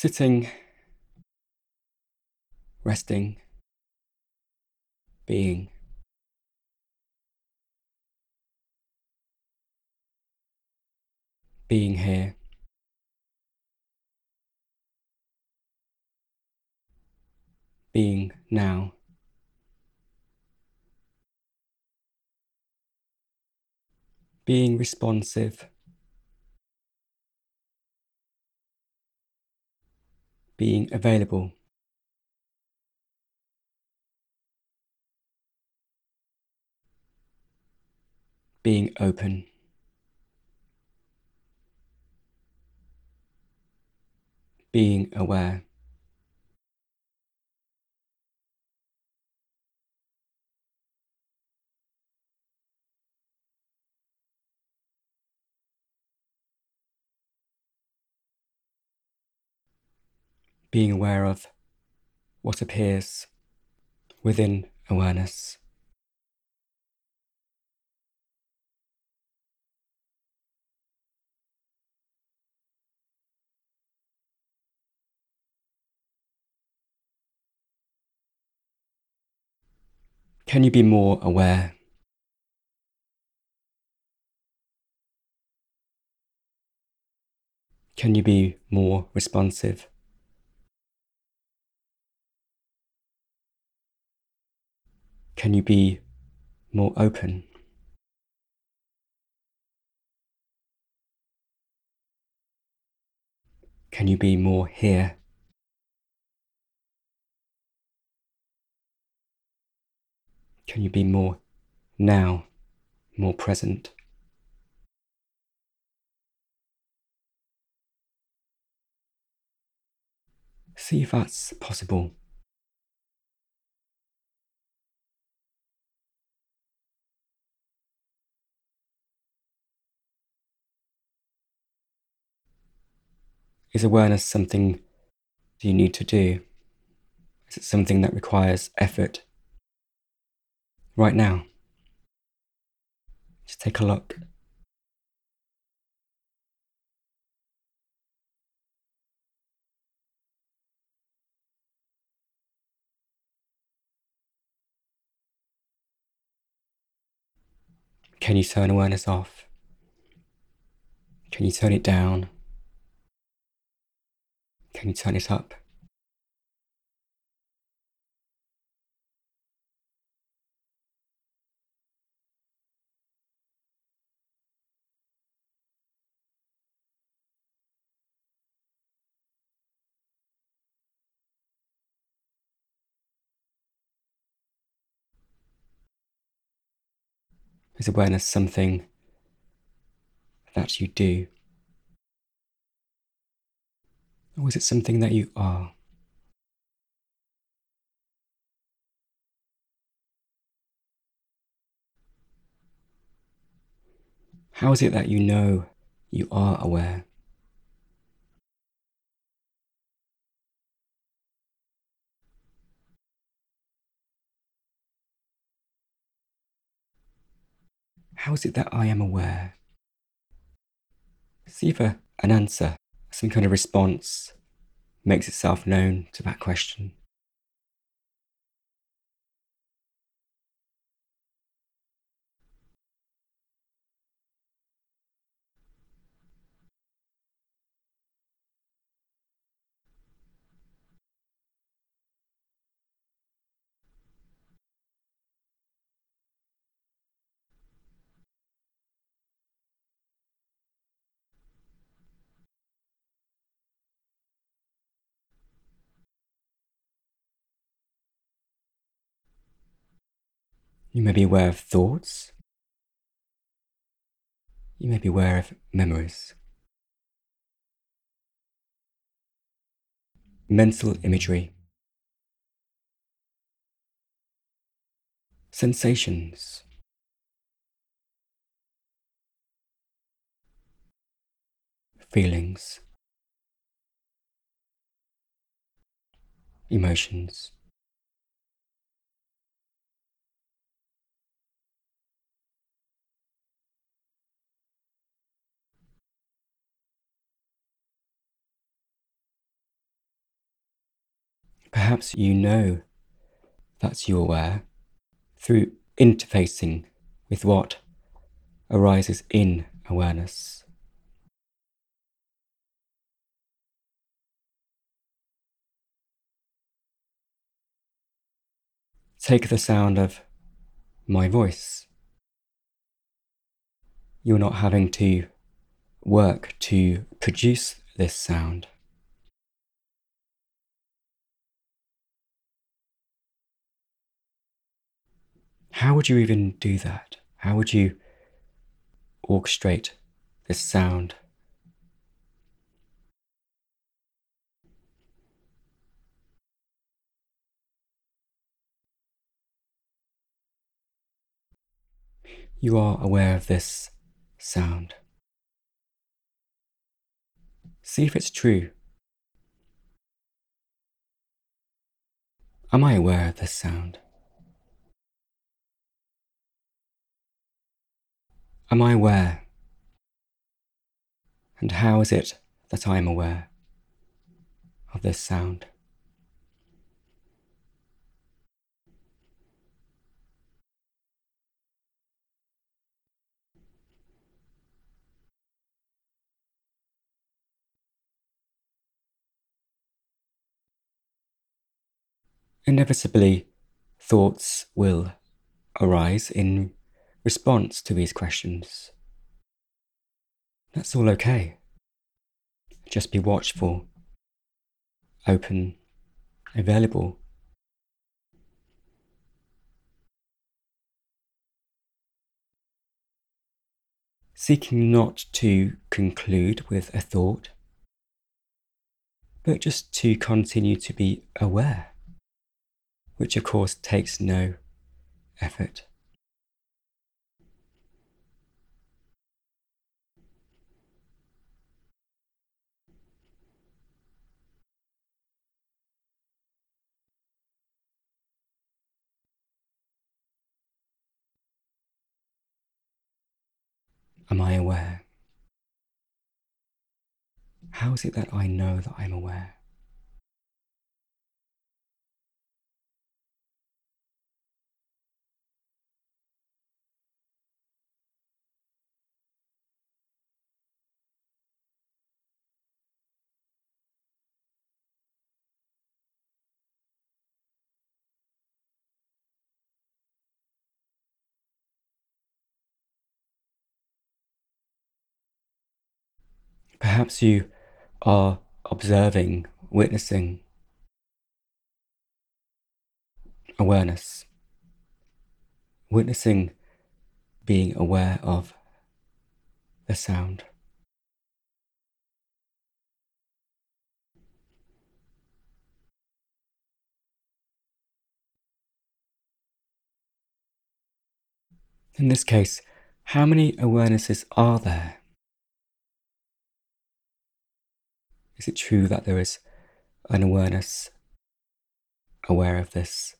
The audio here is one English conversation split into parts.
Sitting, resting, being. Being here. Being now. Being responsive. Being available. Being open. Being aware. Being aware of what appears within awareness. Can you be more aware? Can you be more responsive? Can you be more open? Can you be more here? Can you be more now, more present? See if that's possible. Is awareness something you need to do? Is it something that requires effort? Right now, just take a look. Can you turn awareness off? Can you turn it down? Can you turn it up? Is awareness something that you do? Or is it something that you are? How is it that you know you are aware? How is it that I am aware? See a, an answer, some kind of response, makes itself known to that question. You may be aware of thoughts. You may be aware of memories. Mental imagery. Sensations. Feelings. Emotions. Perhaps you know that you're aware through interfacing with what arises in awareness. Take the sound of my voice. You're not having to work to produce this sound. How would you even do that? How would you orchestrate this sound? You are aware of this sound. See if it's true. Am I aware of this sound? Am I aware? And how is it that I am aware of this sound? Inevitably, thoughts will arise in response to these questions. That's all okay. Just be watchful, open, available. Seeking not to conclude with a thought, but just to continue to be aware which of course takes no effort. Am I aware? How is it that I know that I'm aware? Perhaps you are observing, witnessing awareness, witnessing being aware of the sound. In this case, how many awarenesses are there? Is it true that there is an awareness aware of this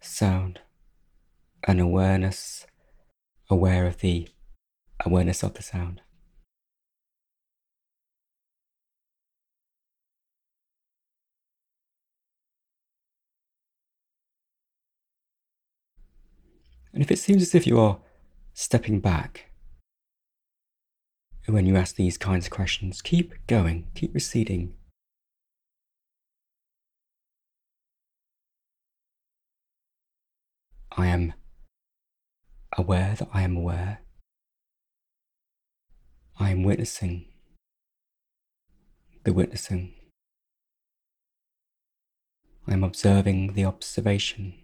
sound? An awareness aware of the awareness of the sound? And if it seems as if you are stepping back when you ask these kinds of questions, keep going, keep receding. I am aware that I am aware. I am witnessing the witnessing. I am observing the observation.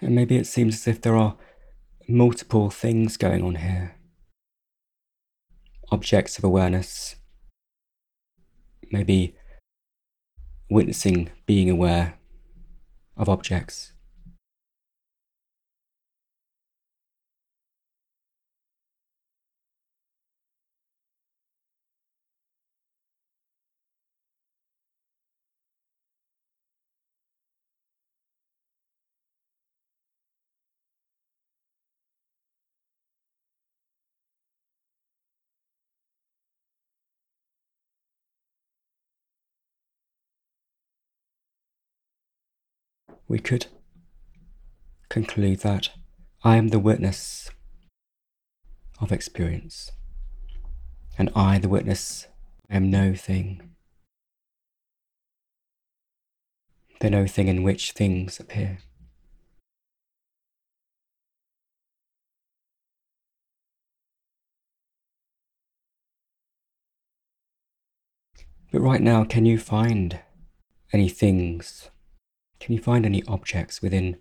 And maybe it seems as if there are multiple things going on here. Objects of awareness, maybe witnessing, being aware of objects, we could conclude that I am the witness of experience, and I, the witness, am no thing, the no thing in which things appear. But right now, can you find any things? Can you find any objects within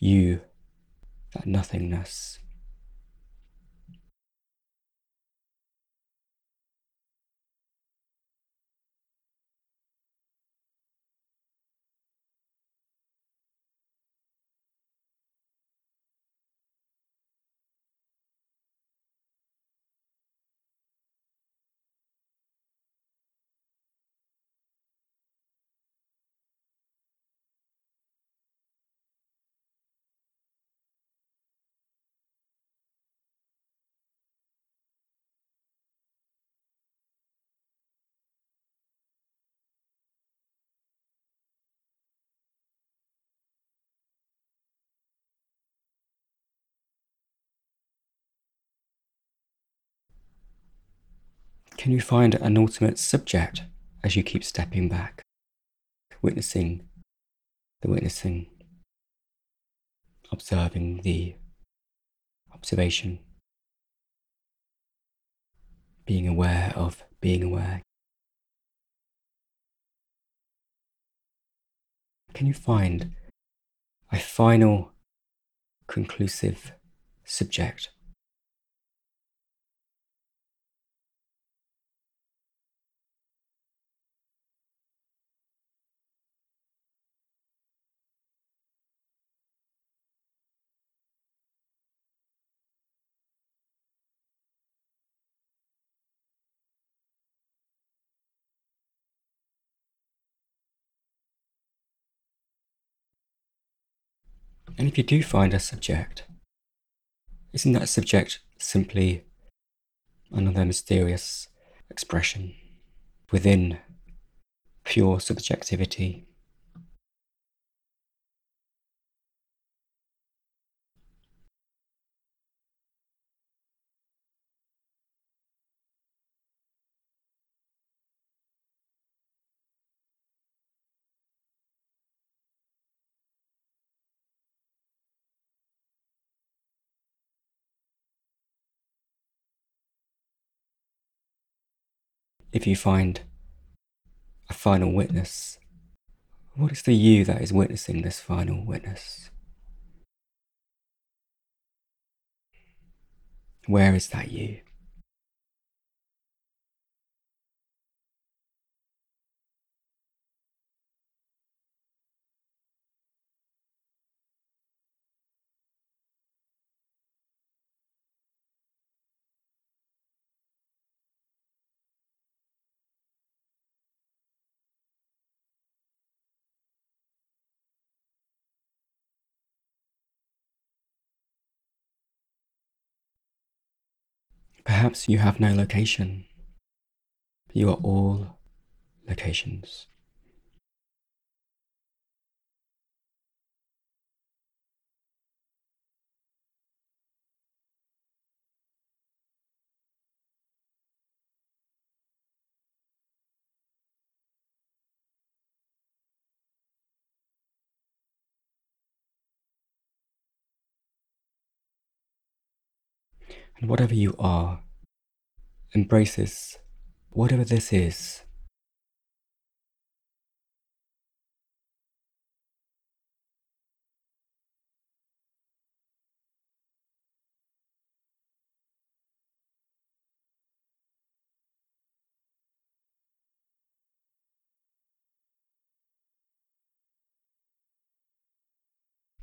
you, that nothingness? Can you find an ultimate subject as you keep stepping back, witnessing the witnessing, observing the observation, being aware of being aware? Can you find a final, conclusive subject And if you do find a subject, isn't that subject simply another mysterious expression within pure subjectivity? If you find a final witness, what is the you that is witnessing this final witness? Where is that you? Perhaps you have no location. You are all locations. Whatever you are embraces whatever this is.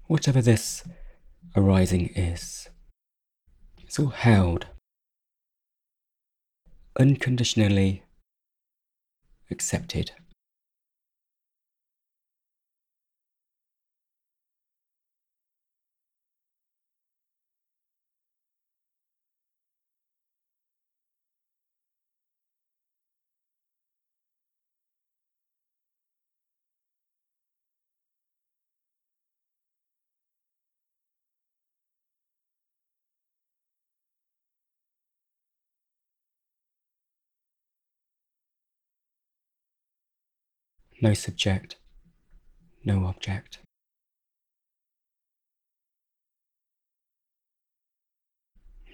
Whatever this arising is. It's all held, unconditionally accepted. No subject, no object.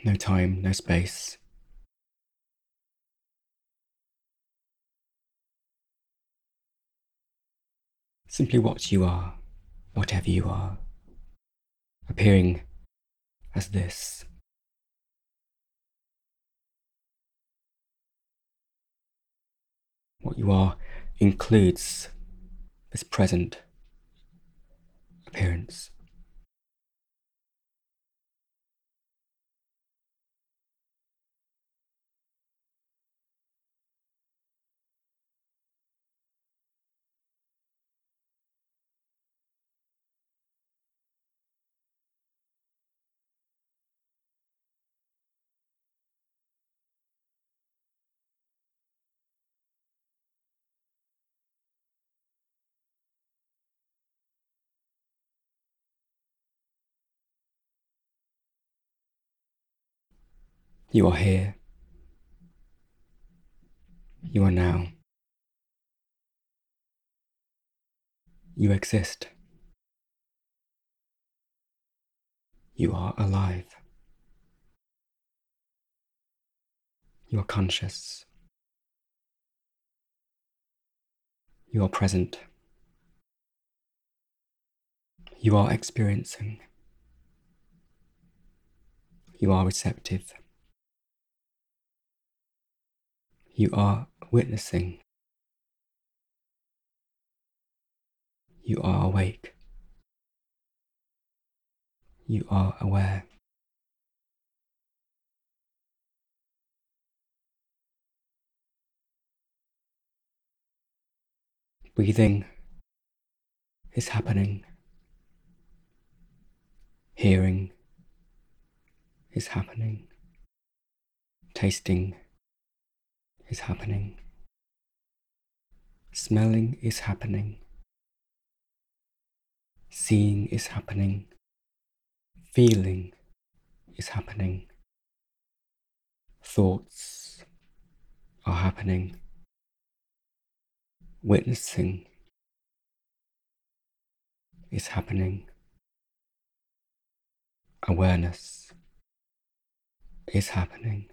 No time, no space. Simply what you are, whatever you are, appearing as this. What you are includes this present appearance. You are here. You are now. You exist. You are alive. You are conscious. You are present. You are experiencing. You are receptive. You are witnessing. You are awake. You are aware. Breathing is happening. Hearing is happening. Tasting is happening. Smelling is happening. Seeing is happening. Feeling is happening. Thoughts are happening. Witnessing is happening. Awareness is happening.